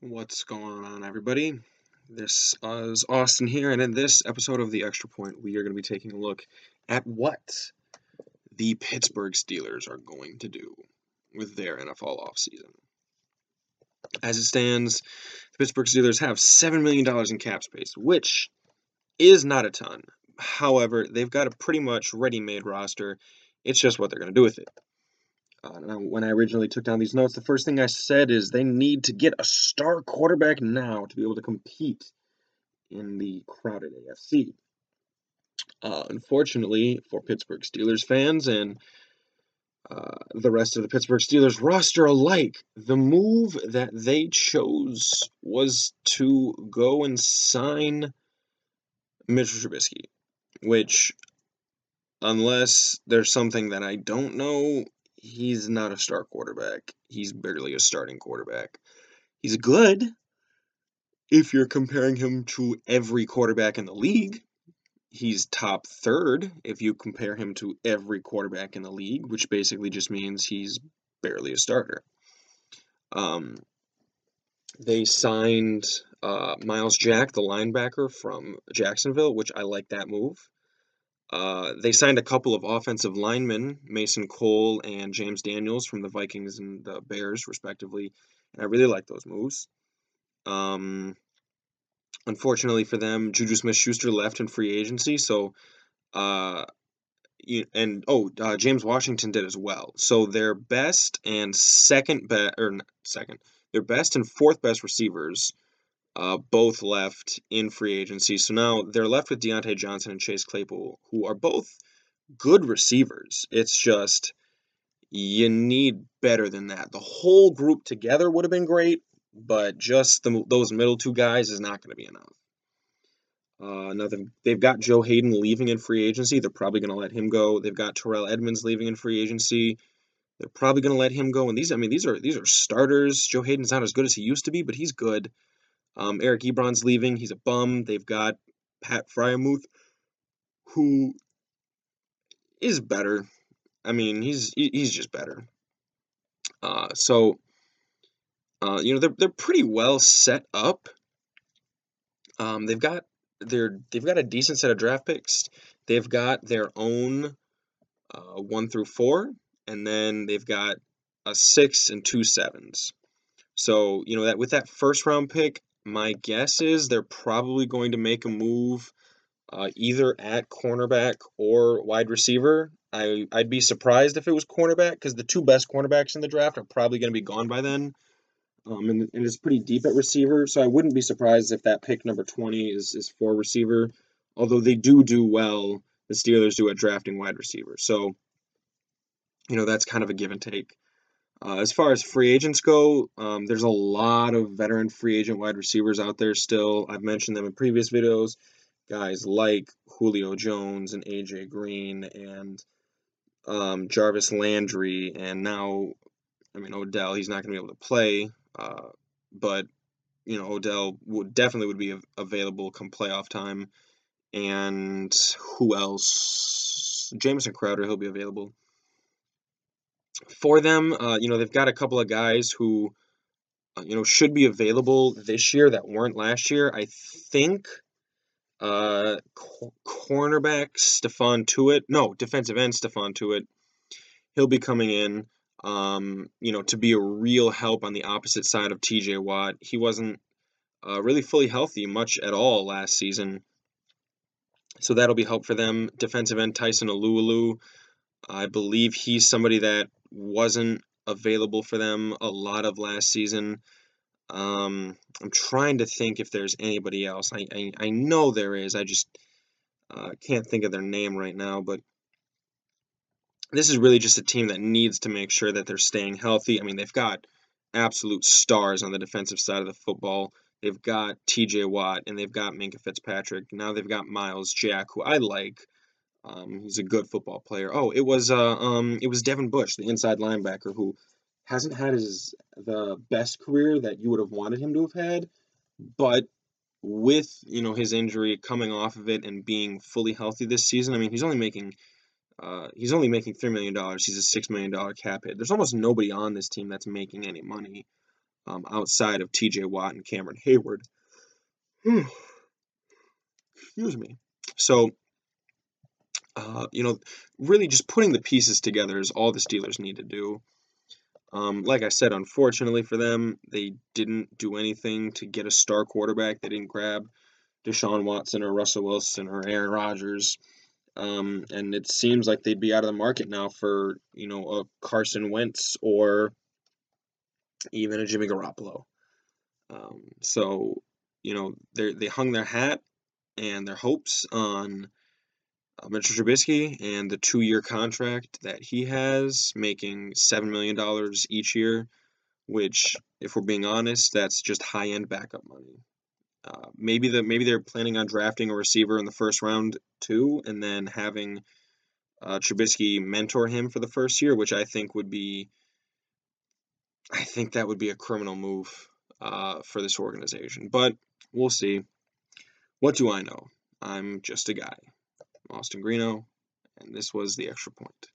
What's going on, everybody? This is Austin here, and in this episode of The Extra Point, we are going to be taking a look at what the Pittsburgh Steelers are going to do with their NFL offseason. As it stands, the Pittsburgh Steelers have $7 million in cap space, which is not a ton. However, they've got a pretty much ready made roster. It's just what they're going to do with it. Uh, when I originally took down these notes, the first thing I said is they need to get a star quarterback now to be able to compete in the crowded AFC. Uh, unfortunately for Pittsburgh Steelers fans and uh, the rest of the Pittsburgh Steelers roster alike, the move that they chose was to go and sign Mitchell Trubisky, which, unless there's something that I don't know, he's not a star quarterback. He's barely a starting quarterback. He's good if you're comparing him to every quarterback in the league. He's top third if you compare him to every quarterback in the league, which basically just means he's barely a starter. Um, they signed uh, Myles Jack, the linebacker from Jacksonville, which I like that move. Uh, they signed a couple of offensive linemen, Mason Cole and James Daniels from the Vikings and the Bears, respectively. And I really like those moves. Um, unfortunately for them, Juju Smith Schuster left in free agency. So, uh, you, and oh, uh, James Washington did as well. So their best and second best, or second, their best and fourth best receivers uh, both left in free agency. So now they're left with Diontae Johnson and Chase Claypool, who are both good receivers. It's just you need better than that. The whole group together would have been great, but just the, those middle two guys is not going to be enough. Uh, nothing. They've got Joe Haden leaving in free agency. They're probably going to let him go. They've got Terrell Edmunds leaving in free agency. They're probably going to let him go. And these, I mean, these are these are starters. Joe Haden's not as good as he used to be, but he's good. Um, Eric Ebron's leaving. He's a bum. They've got Pat Freiermuth, who is better. I mean, he's he's just better. Uh, so, uh, you know, they're they're pretty well set up. Um, they've got they're they've got a decent set of draft picks. They've got their own uh, one through four, and then they've got a six and two sevens. So you know that with that first round pick, my guess is they're probably going to make a move uh, either at cornerback or wide receiver. I, I'd be surprised if it was cornerback because the two best cornerbacks in the draft are probably going to be gone by then. Um, and, and it's pretty deep at receiver, so I wouldn't be surprised if that pick number 20 is, is for receiver. Although they do do well, the Steelers do at drafting wide receiver. So, you know, that's kind of a give and take. Uh, as far as free agents go, um, there's a lot of veteran free agent wide receivers out there still. I've mentioned them in previous videos. Guys like Julio Jones and AJ Green and um, Jarvis Landry, and now, I mean, Odell, he's not going to be able to play, uh, but, you know, Odell would definitely would be available come playoff time. And who else? Jamison Crowder, he'll be available for them. Uh, you know, they've got a couple of guys who, uh, you know, should be available this year that weren't last year. I think uh, co- cornerback Stephon Tuitt, no, defensive end Stephon Tuitt, he'll be coming in, um, you know, to be a real help on the opposite side of TJ Watt. He wasn't uh, really fully healthy much at all last season. So that'll be help for them. Defensive end Tyson Alualu, I believe he's somebody that wasn't available for them a lot of last season. Um, I'm trying to think if there's anybody else. I, I, I know there is. I just uh, can't think of their name right now. But this is really just a team that needs to make sure that they're staying healthy. I mean, they've got absolute stars on the defensive side of the football. They've got T.J. Watt and they've got Minkah Fitzpatrick. Now they've got Myles Jack, who I like. Um, he's a good football player. Oh, it was uh, um, it was Devin Bush, the inside linebacker, who hasn't had his the best career that you would have wanted him to have had, but with you know his injury coming off of it and being fully healthy this season, I mean he's only making uh, he's only making three million dollars. He's a six million dollar cap hit. There's almost nobody on this team that's making any money. um, outside of T.J. Watt and Cameron Heyward. Excuse me. So, uh, you know, really just putting the pieces together is all the Steelers need to do. Um, like I said, unfortunately for them, they didn't do anything to get a star quarterback. They didn't grab Deshaun Watson or Russell Wilson or Aaron Rodgers. Um, and it seems like they'd be out of the market now for, you know, a Carson Wentz or even a Jimmy Garoppolo. Um, so, you know, they they hung their hat and their hopes on uh, Mitchell Trubisky and the two-year contract that he has, making seven million dollars each year, which, if we're being honest, that's just high-end backup money. Uh, maybe the maybe they're planning on drafting a receiver in the first round too, and then having uh, Trubisky mentor him for the first year, which I think would be, I think that would be a criminal move uh, for this organization. But we'll see. What do I know? I'm just a guy. Austin Greeno, and this was the extra point.